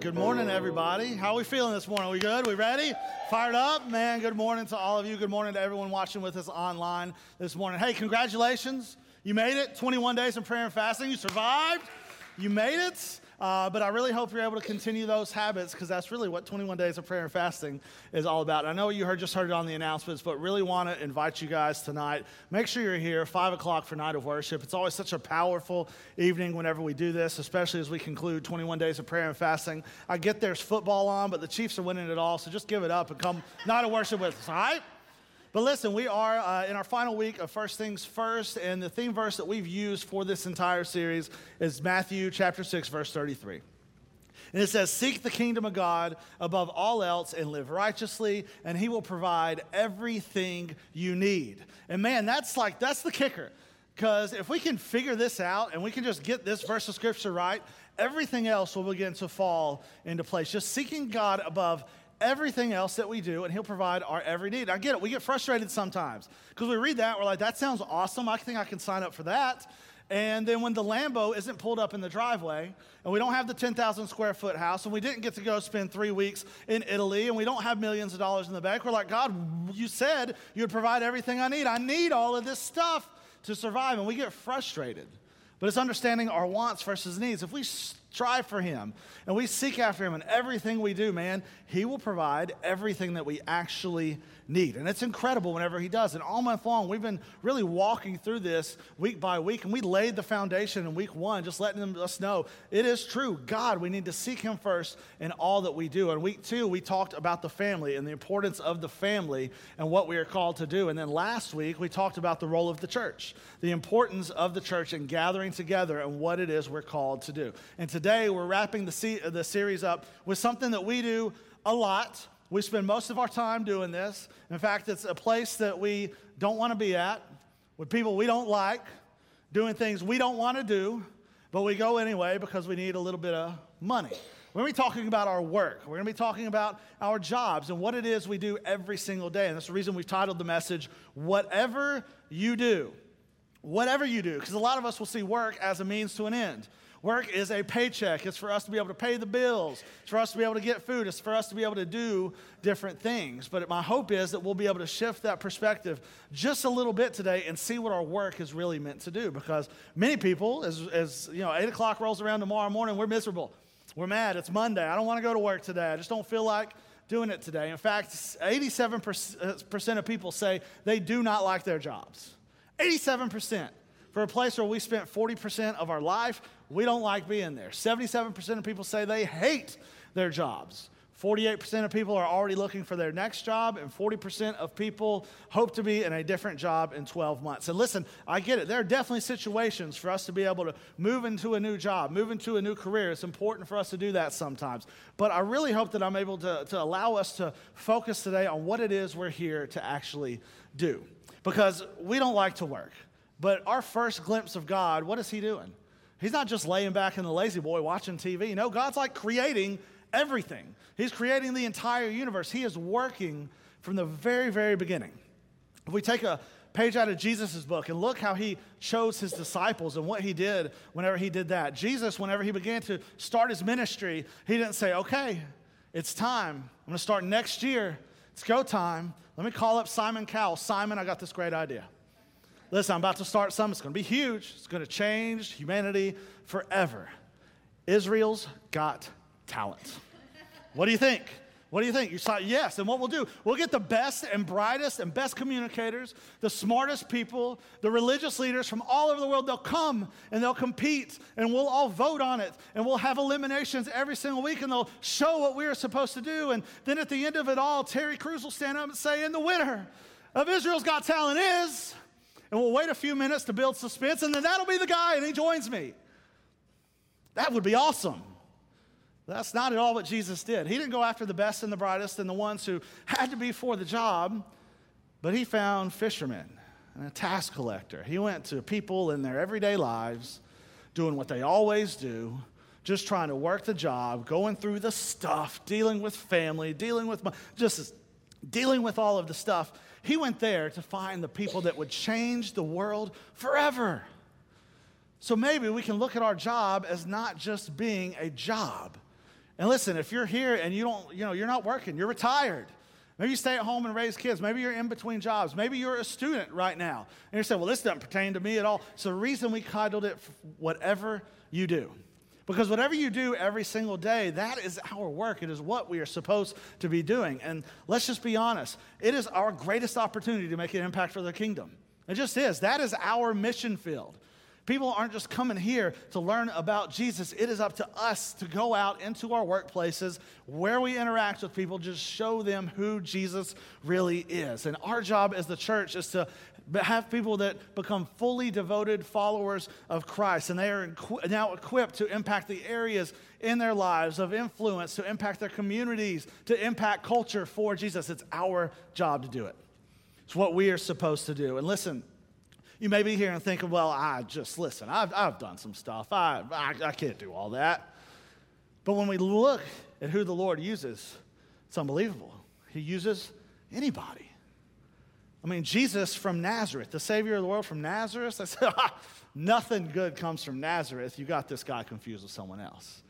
Good morning, everybody. How are we feeling this morning? We good? We ready? Fired up? Man, good morning to all of you. Good morning to everyone watching with us online this morning. Hey, congratulations. You made it. 21 days of prayer and fasting. You survived. You made it. Uh, but I really hope you're able to continue those habits because that's really what 21 days of prayer and fasting is all about. I know you heard just heard it on the announcements, but really want to invite you guys tonight. Make sure you're here, 5 o'clock for night of worship. It's always such a powerful evening whenever we do this, especially as we conclude 21 days of prayer and fasting. I get there's football on, but the Chiefs are winning it all, so just give it up and come night of worship with us, all right? But listen, we are uh, in our final week of First Things First, and the theme verse that we've used for this entire series is Matthew chapter 6, verse 33. And it says, Seek the kingdom of God above all else and live righteously, and he will provide everything you need. And man, that's like, that's the kicker. Because if we can figure this out and we can just get this verse of scripture right, everything else will begin to fall into place. Just seeking God above everything else that we do, and He'll provide our every need. I get it. We get frustrated sometimes because we read that, we're like, that sounds awesome. I think I can sign up for that. And then when the Lambo isn't pulled up in the driveway, and we don't have the 10,000 square foot house, and we didn't get to go spend three weeks in Italy, and we don't have millions of dollars in the bank, we're like, God, you said you would provide everything I need. I need all of this stuff to survive. And we get frustrated. But it's understanding our wants versus needs. If we strive for Him and we seek after Him in everything we do, man, He will provide everything that we actually need. And it's incredible whenever He does. And all month long, we've been really walking through this week by week, and we laid the foundation in week one, just letting us know it is true. God, we need to seek Him first in all that we do. And week two, we talked about the family and the importance of the family and what we are called to do. And then last week, we talked about the role of the church, the importance of the church and gathering together and what it is we're called to do. And today, we're wrapping the, se- the series up with something that we do a lot we spend most of our time doing this. In fact, it's a place that we don't want to be at, with people we don't like, doing things we don't want to do, but we go anyway because we need a little bit of money. We're going to be talking about our work. We're going to be talking about our jobs and what it is we do every single day. And that's the reason we've titled the message, Whatever You Do. Whatever you do. Because a lot of us will see work as a means to an end. Work is a paycheck. It's for us to be able to pay the bills. It's for us to be able to get food. It's for us to be able to do different things. But my hope is that we'll be able to shift that perspective just a little bit today and see what our work is really meant to do. Because many people, as, as you know, 8 o'clock rolls around tomorrow morning, we're miserable. We're mad. It's Monday. I don't want to go to work today. I just don't feel like doing it today. In fact, 87% uh, of people say they do not like their jobs. 87% for a place where we spent 40% of our life, we don't like being there. 77% of people say they hate their jobs. 48% of people are already looking for their next job, and 40% of people hope to be in a different job in 12 months. And listen, I get it. There are definitely situations for us to be able to move into a new job, move into a new career. It's important for us to do that sometimes. But I really hope that I'm able to, to allow us to focus today on what it is we're here to actually do. Because we don't like to work. But our first glimpse of God, what is He doing? He's not just laying back in the lazy boy watching TV. No, God's like creating everything. He's creating the entire universe. He is working from the very, very beginning. If we take a page out of Jesus' book and look how he chose his disciples and what he did whenever he did that. Jesus, whenever he began to start his ministry, he didn't say, okay, it's time. I'm going to start next year. It's go time. Let me call up Simon Cowell. Simon, I got this great idea. Listen, I'm about to start something. It's going to be huge. It's going to change humanity forever. Israel's got talent. What do you think? What do you think? You saw yes. And what we'll do, we'll get the best and brightest and best communicators, the smartest people, the religious leaders from all over the world. They'll come and they'll compete and we'll all vote on it and we'll have eliminations every single week and they'll show what we are supposed to do. And then at the end of it all, Terry Crews will stand up and say, and the winner of Israel's Got Talent is and we'll wait a few minutes to build suspense, and then that'll be the guy, and he joins me. That would be awesome. That's not at all what Jesus did. He didn't go after the best and the brightest and the ones who had to be for the job, but he found fishermen and a tax collector. He went to people in their everyday lives doing what they always do, just trying to work the job, going through the stuff, dealing with family, dealing with just dealing with all of the stuff he went there to find the people that would change the world forever. So maybe we can look at our job as not just being a job. And listen, if you're here and you don't, you know, you're not working, you're retired. Maybe you stay at home and raise kids. Maybe you're in between jobs. Maybe you're a student right now. And you say, well, this doesn't pertain to me at all. So the reason we titled it, whatever you do. Because whatever you do every single day, that is our work. It is what we are supposed to be doing. And let's just be honest, it is our greatest opportunity to make an impact for the kingdom. It just is. That is our mission field. People aren't just coming here to learn about Jesus. It is up to us to go out into our workplaces where we interact with people, just show them who Jesus really is. And our job as the church is to have people that become fully devoted followers of Christ, and they are now equipped to impact the areas in their lives of influence, to impact their communities, to impact culture for Jesus. It's our job to do it. It's what we are supposed to do. And listen, you may be here and thinking, well, I just listen, I've, I've done some stuff. I, I, I can't do all that. But when we look at who the Lord uses, it's unbelievable. He uses anybody. I mean, Jesus from Nazareth, the Savior of the world from Nazareth. I said, nothing good comes from Nazareth. You got this guy confused with someone else.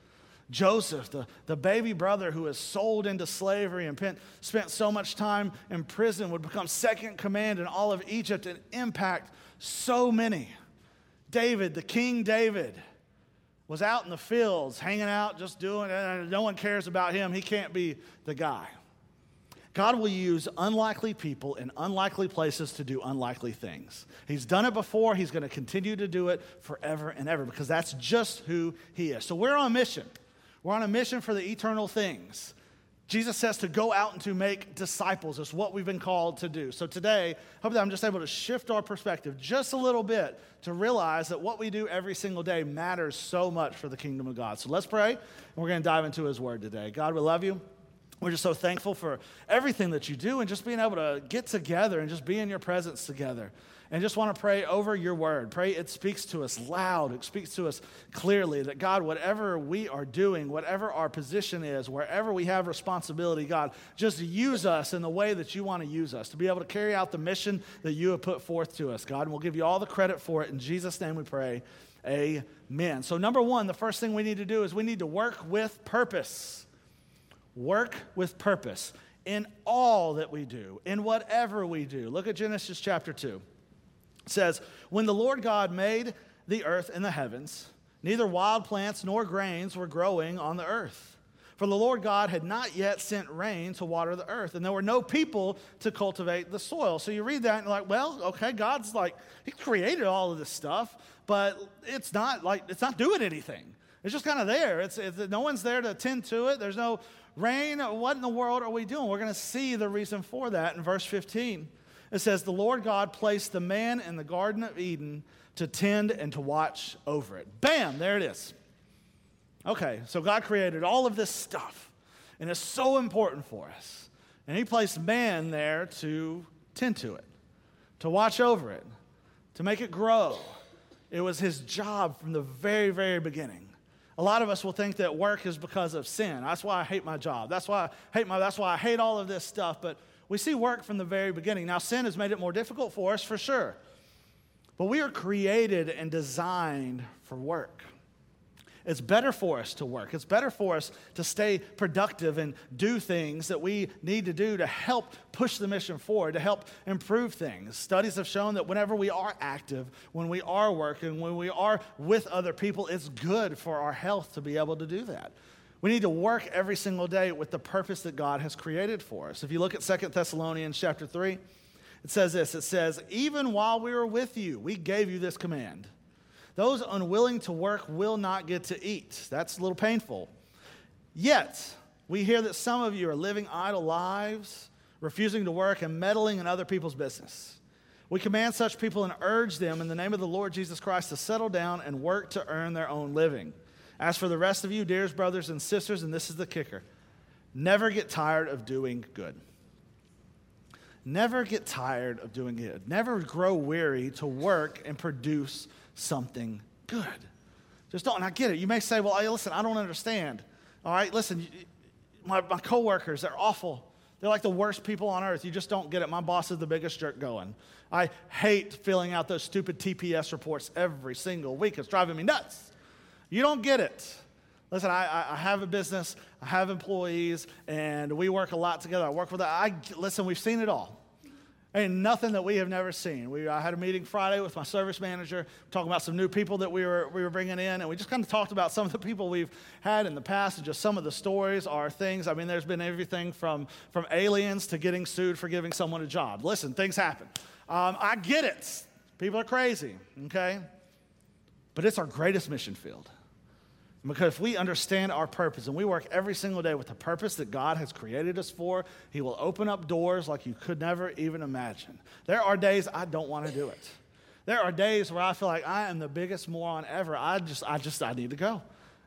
Joseph, the, the baby brother who was sold into slavery and spent so much time in prison, would become second command in all of Egypt and impact so many. David, the King David, was out in the fields, hanging out, just doing. No one cares about him. He can't be the guy. God will use unlikely people in unlikely places to do unlikely things. He's done it before, He's going to continue to do it forever and ever because that's just who He is. So we're on a mission. We're on a mission for the eternal things. Jesus says to go out and to make disciples is what we've been called to do. So today, hope that I'm just able to shift our perspective just a little bit to realize that what we do every single day matters so much for the kingdom of God. So let's pray, and we're going to dive into his word today. God, we love you. We're just so thankful for everything that you do and just being able to get together and just be in your presence together. And just want to pray over your word. Pray it speaks to us loud, it speaks to us clearly that God, whatever we are doing, whatever our position is, wherever we have responsibility, God, just use us in the way that you want to use us to be able to carry out the mission that you have put forth to us, God. And we'll give you all the credit for it. In Jesus' name we pray. Amen. So, number one, the first thing we need to do is we need to work with purpose. Work with purpose in all that we do, in whatever we do. Look at Genesis chapter 2. It says, When the Lord God made the earth and the heavens, neither wild plants nor grains were growing on the earth. For the Lord God had not yet sent rain to water the earth, and there were no people to cultivate the soil. So you read that and you're like, well, okay, God's like, He created all of this stuff, but it's not like, it's not doing anything. It's just kind of there. It's, it's, no one's there to tend to it. There's no rain. What in the world are we doing? We're going to see the reason for that in verse 15. It says, The Lord God placed the man in the Garden of Eden to tend and to watch over it. Bam, there it is. Okay, so God created all of this stuff, and it's so important for us. And He placed man there to tend to it, to watch over it, to make it grow. It was His job from the very, very beginning. A lot of us will think that work is because of sin. That's why I hate my job. That's why I hate my that's why I hate all of this stuff. But we see work from the very beginning. Now sin has made it more difficult for us for sure. But we are created and designed for work. It's better for us to work. It's better for us to stay productive and do things that we need to do to help push the mission forward, to help improve things. Studies have shown that whenever we are active, when we are working, when we are with other people, it's good for our health to be able to do that. We need to work every single day with the purpose that God has created for us. If you look at Second Thessalonians chapter 3, it says this it says, Even while we were with you, we gave you this command those unwilling to work will not get to eat. That's a little painful. Yet, we hear that some of you are living idle lives, refusing to work, and meddling in other people's business. We command such people and urge them in the name of the Lord Jesus Christ to settle down and work to earn their own living. As for the rest of you, dearest brothers and sisters, and this is the kicker never get tired of doing good. Never get tired of doing good. Never grow weary to work and produce something good. Just don't. And I get it. You may say, well, hey, listen, I don't understand. All right, listen, my, my coworkers, they're awful. They're like the worst people on earth. You just don't get it. My boss is the biggest jerk going. I hate filling out those stupid TPS reports every single week. It's driving me nuts. You don't get it. Listen, I, I have a business, I have employees, and we work a lot together. I work with, I, listen, we've seen it all. Ain't nothing that we have never seen. We, I had a meeting Friday with my service manager, talking about some new people that we were, we were bringing in, and we just kind of talked about some of the people we've had in the past and just some of the stories are things. I mean, there's been everything from, from aliens to getting sued for giving someone a job. Listen, things happen. Um, I get it. People are crazy, okay? But it's our greatest mission field. Because if we understand our purpose and we work every single day with the purpose that God has created us for, He will open up doors like you could never even imagine. There are days I don't want to do it. There are days where I feel like I am the biggest moron ever. I just, I just, I need to go.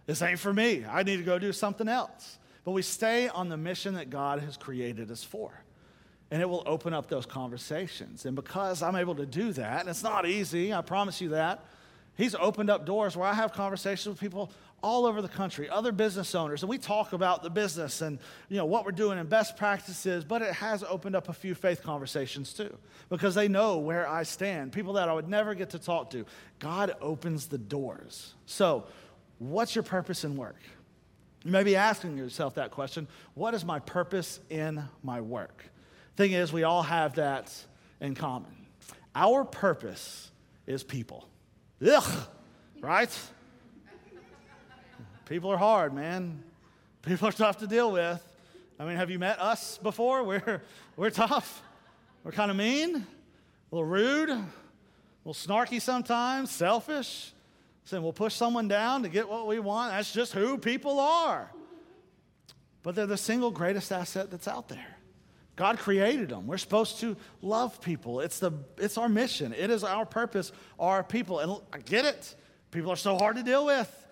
This ain't for me. I need to go do something else. But we stay on the mission that God has created us for. And it will open up those conversations. And because I'm able to do that, and it's not easy, I promise you that, He's opened up doors where I have conversations with people all over the country, other business owners, and we talk about the business and you know what we're doing and best practices, but it has opened up a few faith conversations too, because they know where I stand. People that I would never get to talk to. God opens the doors. So, what's your purpose in work? You may be asking yourself that question. What is my purpose in my work? Thing is, we all have that in common. Our purpose is people. Ugh, right? People are hard, man. People are tough to deal with. I mean, have you met us before? We're, we're tough. We're kind of mean, a little rude, a little snarky sometimes, selfish. Saying we'll push someone down to get what we want. That's just who people are. But they're the single greatest asset that's out there. God created them. We're supposed to love people. It's, the, it's our mission. It is our purpose, our people. And I get it. People are so hard to deal with.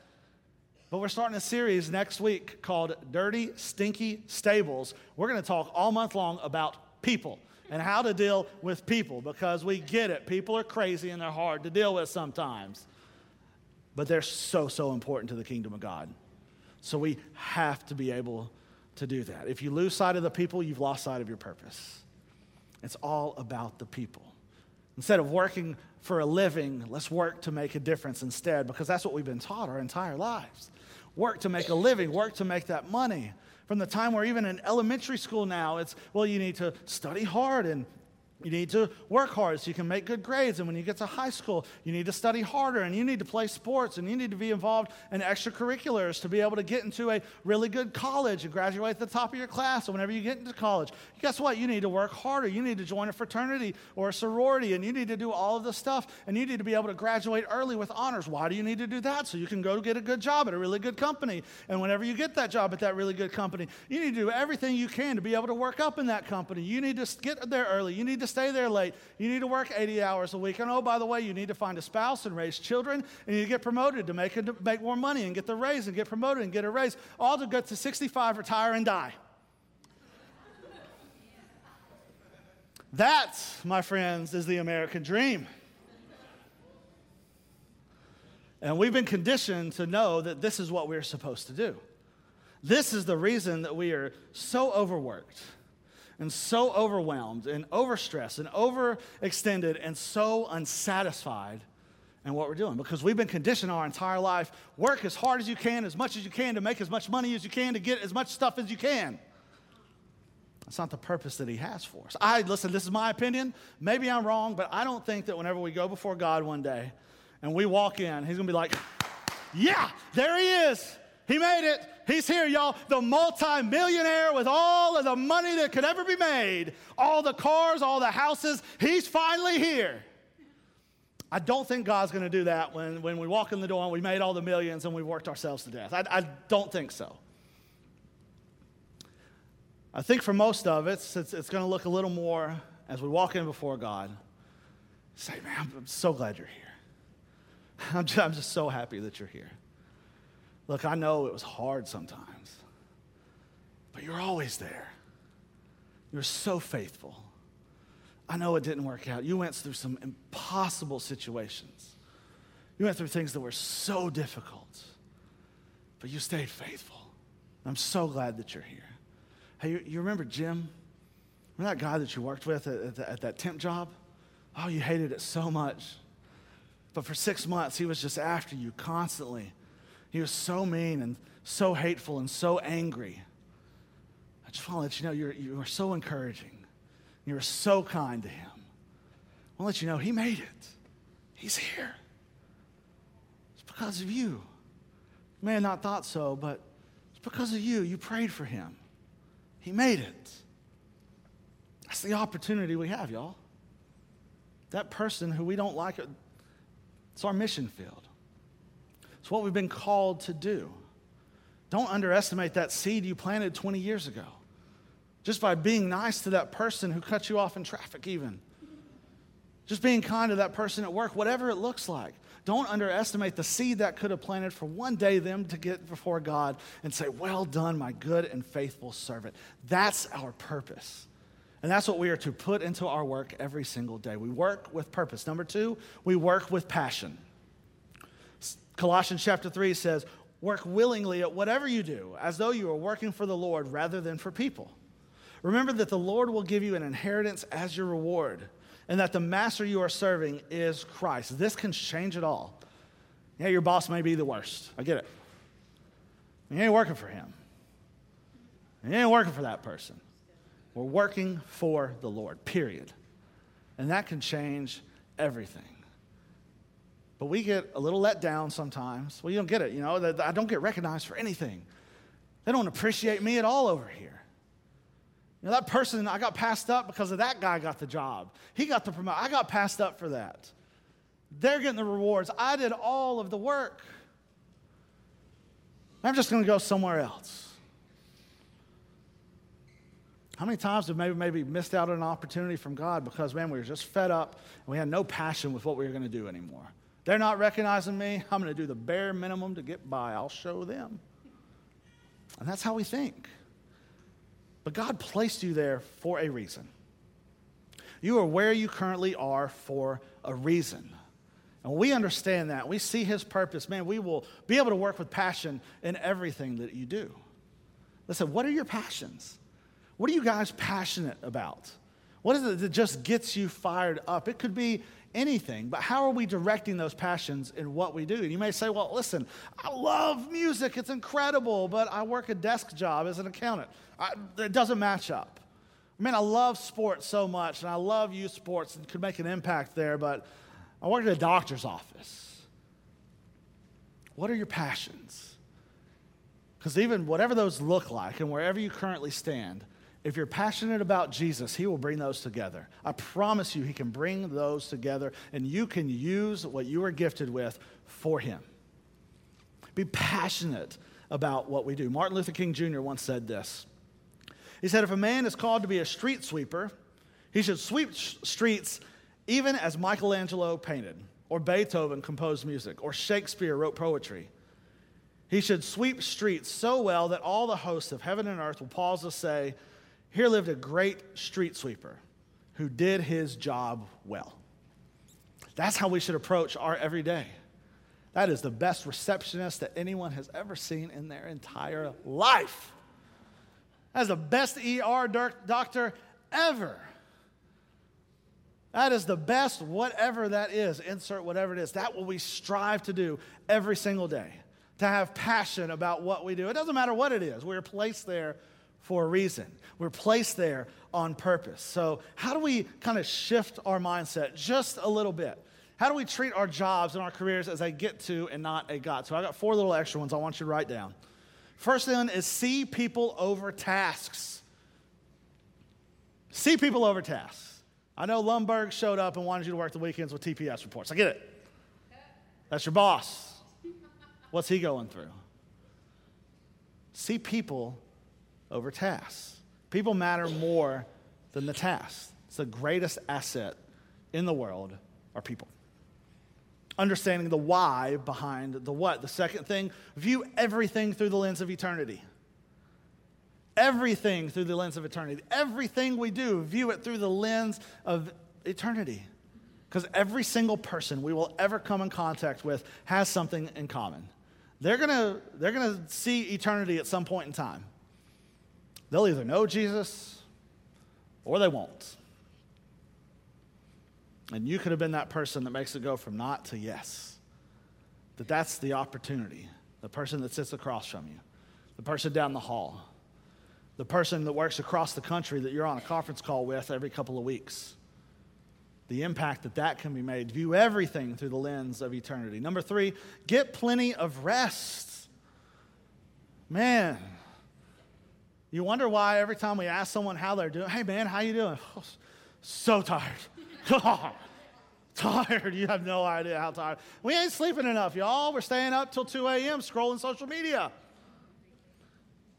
But we're starting a series next week called Dirty, Stinky Stables. We're going to talk all month long about people and how to deal with people because we get it. People are crazy and they're hard to deal with sometimes. But they're so, so important to the kingdom of God. So we have to be able to do that. If you lose sight of the people, you've lost sight of your purpose. It's all about the people. Instead of working for a living, let's work to make a difference instead because that's what we've been taught our entire lives work to make a living, work to make that money. From the time we're even in elementary school now, it's, well, you need to study hard and you need to work hard so you can make good grades. And when you get to high school, you need to study harder and you need to play sports and you need to be involved in extracurriculars to be able to get into a really good college and graduate at the top of your class. So whenever you get into college, guess what? You need to work harder. You need to join a fraternity or a sorority and you need to do all of this stuff and you need to be able to graduate early with honors. Why do you need to do that? So you can go get a good job at a really good company. And whenever you get that job at that really good company, you need to do everything you can to be able to work up in that company. You need to get there early. You need to stay there late. You need to work 80 hours a week. And oh, by the way, you need to find a spouse and raise children. And you get promoted to make, to make more money and get the raise and get promoted and get a raise. All to get to 65, retire, and die. That, my friends, is the American dream. And we've been conditioned to know that this is what we're supposed to do. This is the reason that we are so overworked and so overwhelmed and overstressed and overextended and so unsatisfied in what we're doing because we've been conditioned our entire life work as hard as you can, as much as you can to make as much money as you can, to get as much stuff as you can. That's not the purpose that he has for us. I listen, this is my opinion. Maybe I'm wrong, but I don't think that whenever we go before God one day and we walk in, he's gonna be like, Yeah, there he is. He made it. He's here, y'all. The multi-millionaire with all of the money that could ever be made, all the cars, all the houses. He's finally here. I don't think God's going to do that when, when we walk in the door and we made all the millions and we worked ourselves to death. I, I don't think so. I think for most of it, it's, it's going to look a little more as we walk in before God. Say, man, I'm so glad you're here. I'm just, I'm just so happy that you're here. Look, I know it was hard sometimes, but you're always there. You're so faithful. I know it didn't work out. You went through some impossible situations. You went through things that were so difficult, but you stayed faithful. I'm so glad that you're here. Hey, you, you remember Jim? Remember that guy that you worked with at, at, at that temp job? Oh, you hated it so much. But for six months, he was just after you constantly He was so mean and so hateful and so angry. I just want to let you know you're, you are so encouraging. You were so kind to him. I want to let you know he made it. He's here. It's because of you. You may have not thought so, but it's because of you. You prayed for him. He made it. That's the opportunity we have, y'all. That person who we don't like, it's our mission field. It's what we've been called to do. Don't underestimate that seed you planted 20 years ago. Just by being nice to that person who cut you off in traffic, even. Just being kind to that person at work, whatever it looks like. Don't underestimate the seed that could have planted for one day them to get before God and say, Well done, my good and faithful servant. That's our purpose. And that's what we are to put into our work every single day. We work with purpose. Number two, we work with passion. Colossians chapter 3 says, Work willingly at whatever you do, as though you are working for the Lord rather than for people. Remember that the Lord will give you an inheritance as your reward, and that the master you are serving is Christ. This can change it all. Yeah, your boss may be the worst. I get it. You ain't working for him. You ain't working for that person. We're working for the Lord, period. And that can change everything. But we get a little let down sometimes. Well, you don't get it, you know, I don't get recognized for anything. They don't appreciate me at all over here. You know, that person, I got passed up because of that guy got the job. He got the promotion. I got passed up for that. They're getting the rewards. I did all of the work. I'm just going to go somewhere else. How many times have maybe maybe missed out on an opportunity from God because man, we were just fed up and we had no passion with what we were going to do anymore? They're not recognizing me. I'm going to do the bare minimum to get by. I'll show them. And that's how we think. But God placed you there for a reason. You are where you currently are for a reason. And we understand that. We see His purpose. Man, we will be able to work with passion in everything that you do. Listen, what are your passions? What are you guys passionate about? What is it that just gets you fired up? It could be anything, but how are we directing those passions in what we do? And you may say, well, listen, I love music, it's incredible, but I work a desk job as an accountant. I, it doesn't match up. I mean, I love sports so much, and I love youth sports and could make an impact there, but I work at a doctor's office. What are your passions? Because even whatever those look like and wherever you currently stand, if you're passionate about Jesus, He will bring those together. I promise you, He can bring those together, and you can use what you are gifted with for Him. Be passionate about what we do. Martin Luther King Jr. once said this He said, If a man is called to be a street sweeper, he should sweep streets even as Michelangelo painted, or Beethoven composed music, or Shakespeare wrote poetry. He should sweep streets so well that all the hosts of heaven and earth will pause to say, here lived a great street sweeper who did his job well. That's how we should approach our everyday. That is the best receptionist that anyone has ever seen in their entire life. That is the best ER doctor ever. That is the best, whatever that is, insert whatever it is. That what we strive to do every single day, to have passion about what we do. It doesn't matter what it is, we're placed there for a reason. We're placed there on purpose. So, how do we kind of shift our mindset just a little bit? How do we treat our jobs and our careers as a get to and not a got? So, I got four little extra ones I want you to write down. First one is see people over tasks. See people over tasks. I know Lumbergh showed up and wanted you to work the weekends with TPS reports. I get it. That's your boss. What's he going through? See people over tasks. People matter more than the tasks. It's the greatest asset in the world are people. Understanding the why behind the what. The second thing, view everything through the lens of eternity. Everything through the lens of eternity. Everything we do, view it through the lens of eternity. Because every single person we will ever come in contact with has something in common. They're gonna, they're gonna see eternity at some point in time. They'll either know Jesus or they won't. And you could have been that person that makes it go from not to yes. That that's the opportunity the person that sits across from you, the person down the hall, the person that works across the country that you're on a conference call with every couple of weeks. The impact that that can be made. View everything through the lens of eternity. Number three, get plenty of rest. Man, you wonder why every time we ask someone how they're doing, hey man, how you doing? Oh, so tired. tired. You have no idea how tired. We ain't sleeping enough, y'all. We're staying up till 2 a.m. scrolling social media.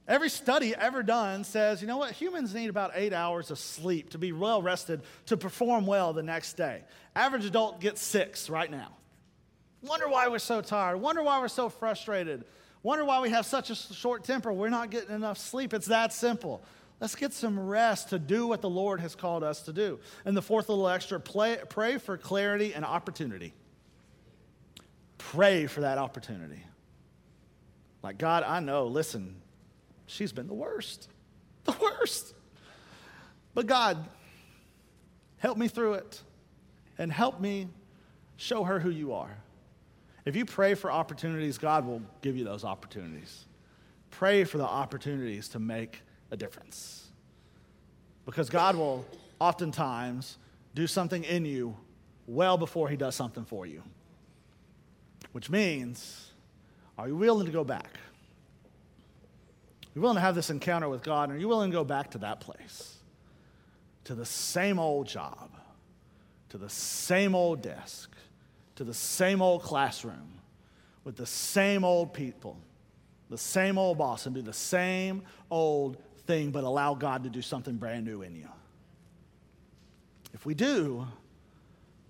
Every study ever done says, you know what, humans need about eight hours of sleep to be well rested to perform well the next day. Average adult gets six right now. Wonder why we're so tired. Wonder why we're so frustrated. Wonder why we have such a short temper. We're not getting enough sleep. It's that simple. Let's get some rest to do what the Lord has called us to do. And the fourth little extra play, pray for clarity and opportunity. Pray for that opportunity. Like, God, I know, listen, she's been the worst. The worst. But God, help me through it and help me show her who you are. If you pray for opportunities, God will give you those opportunities. Pray for the opportunities to make a difference. Because God will oftentimes do something in you well before He does something for you. Which means, are you willing to go back? Are you willing to have this encounter with God? And are you willing to go back to that place? To the same old job, to the same old desk, to the same old classroom, with the same old people, the same old boss, and do the same old thing, but allow God to do something brand new in you. If we do,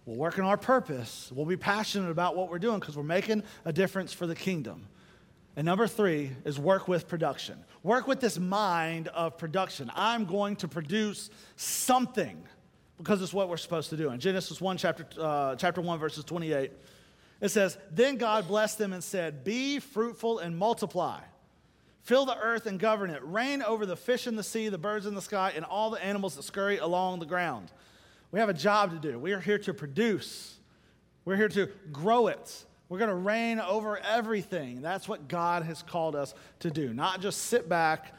we'll work in our purpose. We'll be passionate about what we're doing because we're making a difference for the kingdom. And number three is work with production. Work with this mind of production. I'm going to produce something because it's what we're supposed to do. In Genesis 1, chapter, uh, chapter 1, verses 28, it says, Then God blessed them and said, Be fruitful and multiply. Fill the earth and govern it. Reign over the fish in the sea, the birds in the sky, and all the animals that scurry along the ground. We have a job to do. We are here to produce, we're here to grow it. We're going to reign over everything. That's what God has called us to do, not just sit back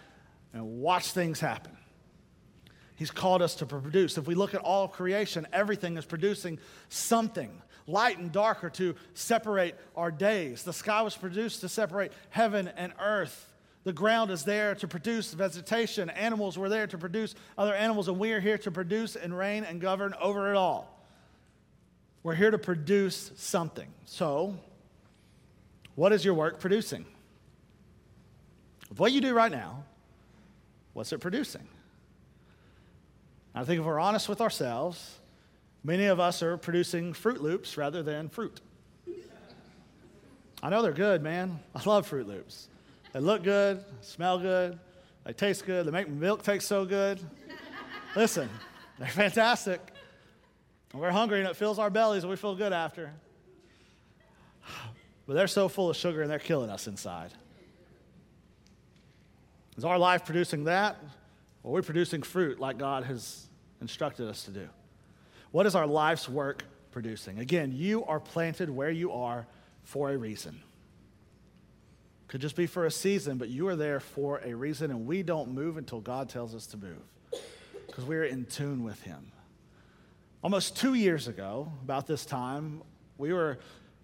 and watch things happen. He's called us to produce. If we look at all creation, everything is producing something. Light and dark are to separate our days. The sky was produced to separate heaven and earth. The ground is there to produce vegetation. Animals were there to produce other animals, and we are here to produce and reign and govern over it all. We're here to produce something. So, what is your work producing? what you do right now, what's it producing? I think if we're honest with ourselves, many of us are producing Froot Loops rather than fruit. I know they're good, man. I love Froot Loops. They look good, smell good, they taste good, they make milk taste so good. Listen, they're fantastic. We're hungry and it fills our bellies and we feel good after. But they're so full of sugar and they're killing us inside. Is our life producing that? Are we producing fruit like God has instructed us to do? What is our life's work producing? Again, you are planted where you are for a reason. Could just be for a season, but you are there for a reason, and we don't move until God tells us to move because we are in tune with Him. Almost two years ago, about this time, we were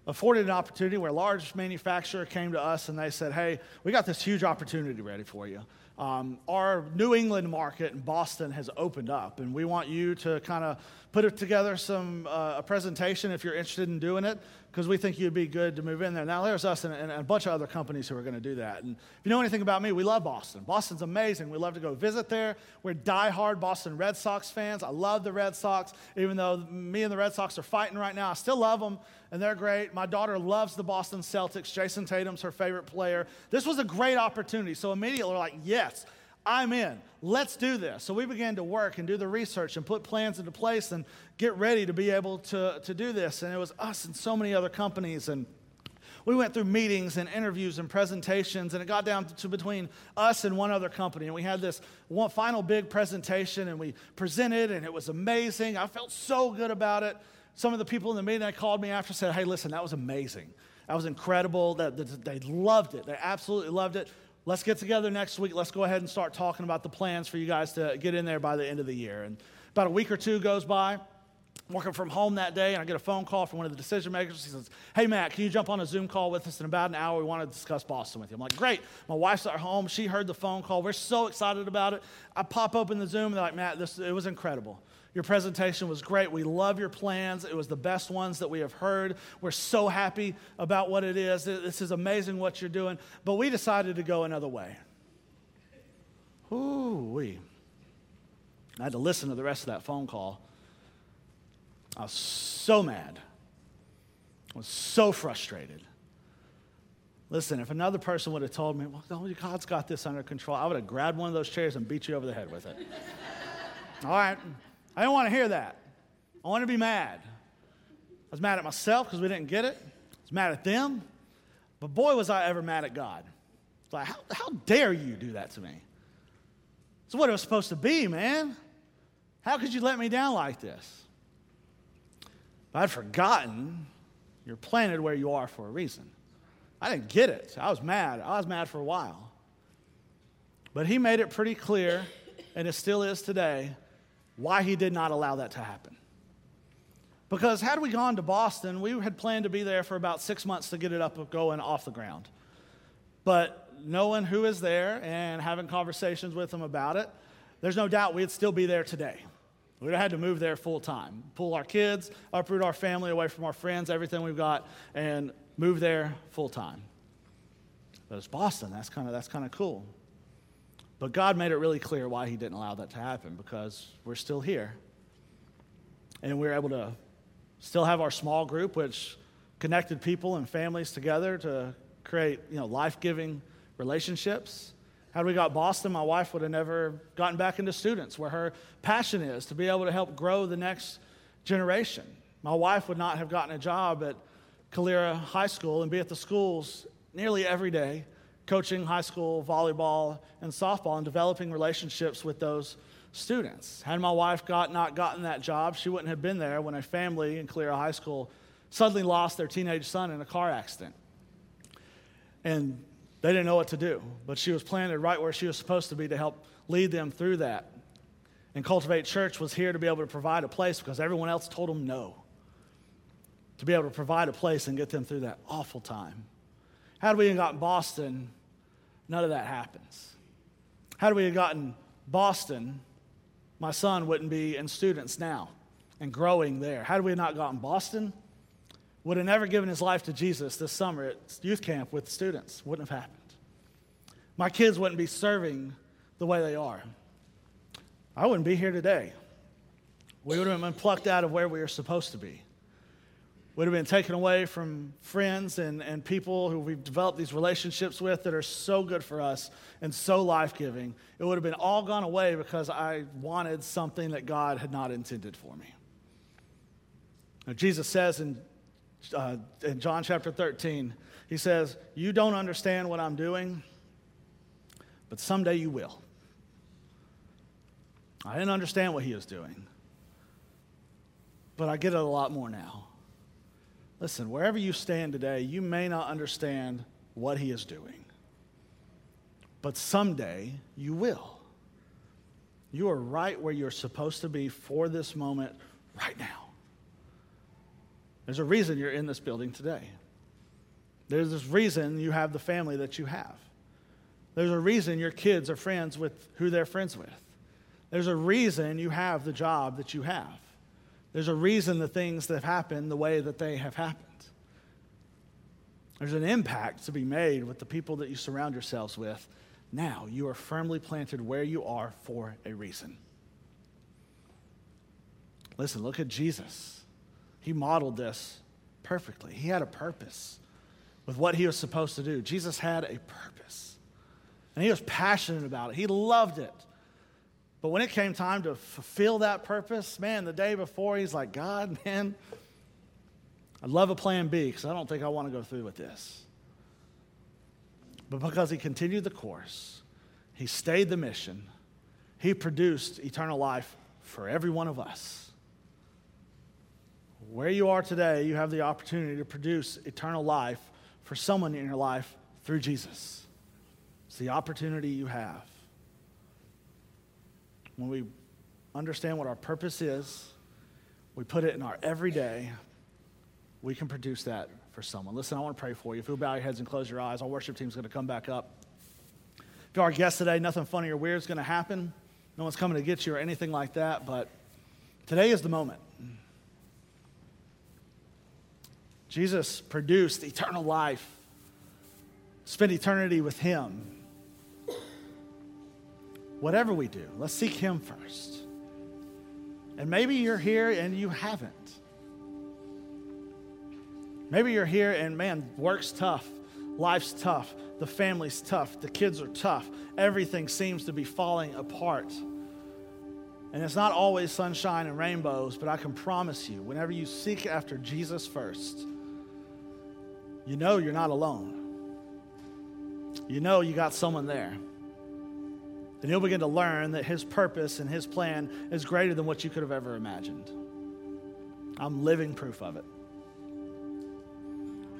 afforded an opportunity where a large manufacturer came to us and they said, Hey, we got this huge opportunity ready for you. Um, our New England market in Boston has opened up, and we want you to kind of put together some uh, a presentation if you're interested in doing it because we think you'd be good to move in there. Now, there's us and, and a bunch of other companies who are going to do that. And if you know anything about me, we love Boston. Boston's amazing. We love to go visit there. We're diehard Boston Red Sox fans. I love the Red Sox, even though me and the Red Sox are fighting right now. I still love them, and they're great. My daughter loves the Boston Celtics. Jayson Tatum's her favorite player. This was a great opportunity. So immediately we're like, yes. I'm in. Let's do this. So we began to work and do the research and put plans into place and get ready to be able to, to do this. And it was us and so many other companies. And we went through meetings and interviews and presentations, and it got down to between us and one other company. And we had this one final big presentation, and we presented, and it was amazing. I felt so good about it. Some of the people in the meeting that called me after said, Hey, listen, that was amazing. That was incredible. That They loved it. They absolutely loved it. Let's get together next week. Let's go ahead and start talking about the plans for you guys to get in there by the end of the year. And about a week or two goes by working from home that day, and I get a phone call from one of the decision makers. He says, Hey, Matt, can you jump on a Zoom call with us in about an hour? We want to discuss Boston with you. I'm like, Great. My wife's at home. She heard the phone call. We're so excited about it. I pop open the Zoom, and they're like, Matt, this, it was incredible. Your presentation was great. We love your plans. It was the best ones that we have heard. We're so happy about what it is. This is amazing what you're doing. But we decided to go another way. Ooh, we. I had to listen to the rest of that phone call I was so mad. I was so frustrated. Listen, if another person would have told me, well, God's got this under control, I would have grabbed one of those chairs and beat you over the head with it. All right. I don't want to hear that. I want to be mad. I was mad at myself because we didn't get it. I was mad at them. But boy, was I ever mad at God. It's like, how, how dare you do that to me? It's what it was supposed to be, man. How could you let me down like this? But I'd forgotten you're planted where you are for a reason. I didn't get it. I was mad. I was mad for a while. But he made it pretty clear, and it still is today, why he did not allow that to happen. Because had we gone to Boston, we had planned to be there for about six months to get it up going off the ground. But knowing who is there and having conversations with them about it, there's no doubt we'd still be there today. We'd have had to move there full time, pull our kids, uproot our family away from our friends, everything we've got, and move there full time. But it's Boston. That's kind of that's kind of cool. But God made it really clear why He didn't allow that to happen because we're still here, and we're able to still have our small group, which connected people and families together to create you know life-giving relationships. Had we got Boston, my wife would have never gotten back into students, where her passion is to be able to help grow the next generation. My wife would not have gotten a job at Calera High School and be at the schools nearly every day, coaching high school volleyball and softball and developing relationships with those students. Had my wife got, not gotten that job, she wouldn't have been there when a family in Calera High School suddenly lost their teenage son in a car accident. And they didn't know what to do, but she was planted right where she was supposed to be to help lead them through that. And Cultivate Church was here to be able to provide a place because everyone else told them no. To be able to provide a place and get them through that awful time. Had we even gotten Boston, none of that happens. Had we gotten Boston, my son wouldn't be in students now and growing there. Had we not gotten Boston, would have never given his life to Jesus this summer at youth camp with students. Wouldn't have happened. My kids wouldn't be serving the way they are. I wouldn't be here today. We would have been plucked out of where we were supposed to be. Would have been taken away from friends and, and people who we've developed these relationships with that are so good for us and so life giving. It would have been all gone away because I wanted something that God had not intended for me. Now, Jesus says in uh, in John chapter 13, he says, You don't understand what I'm doing, but someday you will. I didn't understand what he was doing, but I get it a lot more now. Listen, wherever you stand today, you may not understand what he is doing, but someday you will. You are right where you're supposed to be for this moment right now. There's a reason you're in this building today. There's this reason you have the family that you have. There's a reason your kids are friends with who they're friends with. There's a reason you have the job that you have. There's a reason the things that have happened the way that they have happened. There's an impact to be made with the people that you surround yourselves with. Now, you are firmly planted where you are for a reason. Listen, look at Jesus. He modeled this perfectly. He had a purpose with what he was supposed to do. Jesus had a purpose, and he was passionate about it. He loved it. But when it came time to fulfill that purpose, man, the day before, he's like, God, man, I'd love a plan B because I don't think I want to go through with this. But because he continued the course, he stayed the mission, he produced eternal life for every one of us where you are today, you have the opportunity to produce eternal life for someone in your life through Jesus. It's the opportunity you have. When we understand what our purpose is, we put it in our everyday, we can produce that for someone. Listen, I want to pray for you. If you'll bow your heads and close your eyes, our worship team's going to come back up. If you're our guest today, nothing funny or weird is going to happen. No one's coming to get you or anything like that, but today is the moment. Jesus produced eternal life. Spend eternity with Him. Whatever we do, let's seek Him first. And maybe you're here and you haven't. Maybe you're here and man, work's tough, life's tough, the family's tough, the kids are tough, everything seems to be falling apart. And it's not always sunshine and rainbows, but I can promise you, whenever you seek after Jesus first, you know you're not alone. You know you got someone there. And you'll begin to learn that His purpose and His plan is greater than what you could have ever imagined. I'm living proof of it.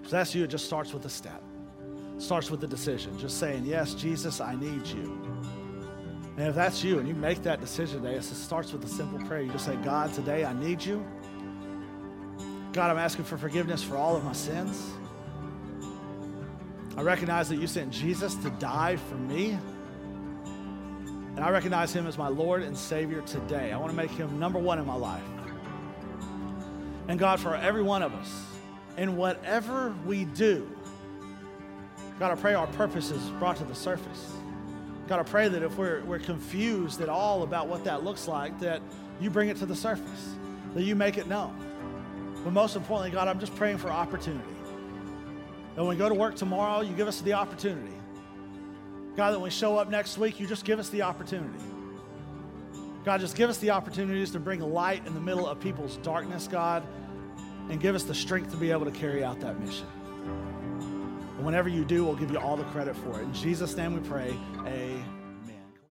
So that's you. It just starts with a step. It starts with a decision. Just saying, Yes, Jesus, I need you. And if that's you and you make that decision today, it starts with a simple prayer. You just say, God, today I need you. God, I'm asking for forgiveness for all of my sins. I recognize that you sent Jesus to die for me. And I recognize him as my Lord and Savior today. I want to make him number one in my life. And God, for every one of us, in whatever we do, God, I pray our purpose is brought to the surface. God, I pray that if we're, we're confused at all about what that looks like, that you bring it to the surface, that you make it known. But most importantly, God, I'm just praying for opportunity. That when we go to work tomorrow, you give us the opportunity. God, that when we show up next week, you just give us the opportunity. God, just give us the opportunities to bring light in the middle of people's darkness, God, and give us the strength to be able to carry out that mission. And whenever you do, we'll give you all the credit for it. In Jesus' name we pray, amen.